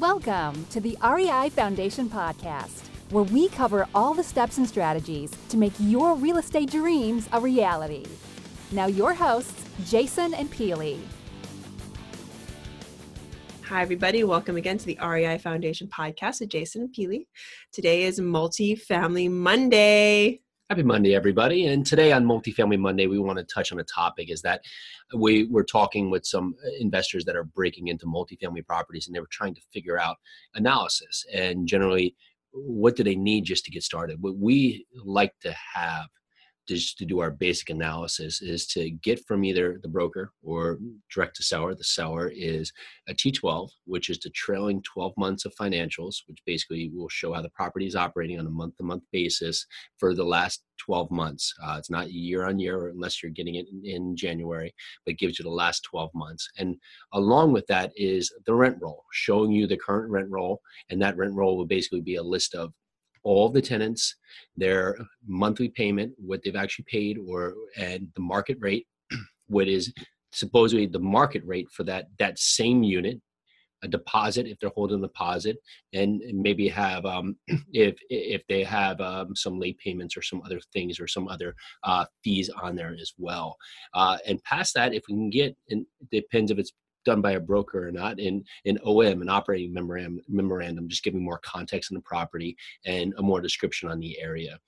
Welcome to the REI Foundation Podcast, where we cover all the steps and strategies to make your real estate dreams a reality. Now, your hosts, Jason and Peely. Hi, everybody. Welcome again to the REI Foundation Podcast with Jason and Peely. Today is Multi-Family Monday. Happy Monday, everybody. And today on Multifamily Monday, we want to touch on a topic is that we were talking with some uh, investors that are breaking into multifamily properties and they were trying to figure out analysis and generally what do they need just to get started. What we like to have just to do our basic analysis is to get from either the broker or direct to seller. The seller is a T12, which is the trailing 12 months of financials, which basically will show how the property is operating on a month to month basis for the last 12 months. Uh, it's not year on year unless you're getting it in, in January, but gives you the last 12 months. And along with that is the rent roll, showing you the current rent roll. And that rent roll will basically be a list of all the tenants, their monthly payment, what they've actually paid, or and the market rate, what is supposedly the market rate for that that same unit, a deposit if they're holding a deposit, and maybe have um, if if they have um, some late payments or some other things or some other uh, fees on there as well. Uh, and past that, if we can get, and depends if it's done by a broker or not in an OM an operating memorandum memorandum just giving more context on the property and a more description on the area.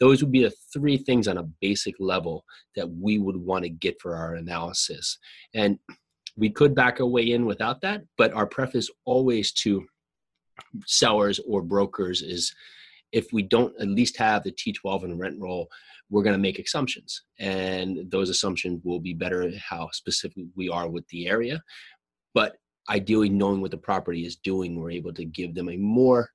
Those would be the three things on a basic level that we would want to get for our analysis. And we could back our way in without that but our preface always to sellers or brokers is if we don't at least have the T12 and rent roll we're going to make assumptions. And those assumptions will be better how specific we are with the area. But ideally knowing what the property is doing we're able to give them a more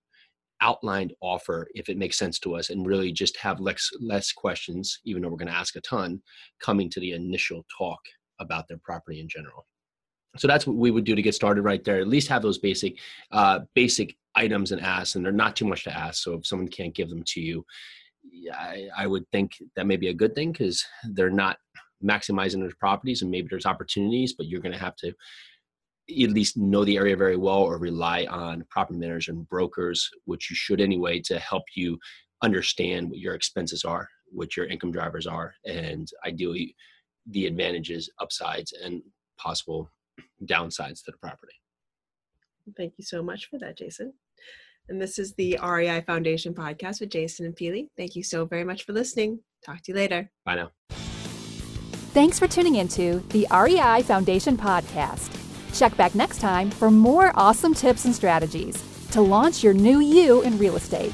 outlined offer if it makes sense to us and really just have less less questions even though we're going to ask a ton coming to the initial talk about their property in general. So that's what we would do to get started right there. At least have those basic uh, basic items and ask and they're not too much to ask so if someone can't give them to you I, I would think that may be a good thing because they're not maximizing their properties and maybe there's opportunities, but you're going to have to at least know the area very well or rely on property managers and brokers, which you should anyway, to help you understand what your expenses are, what your income drivers are, and ideally the advantages, upsides, and possible downsides to the property. Thank you so much for that, Jason. And this is the REI Foundation podcast with Jason and Peely. Thank you so very much for listening. Talk to you later. Bye now. Thanks for tuning into the REI Foundation podcast. Check back next time for more awesome tips and strategies to launch your new you in real estate.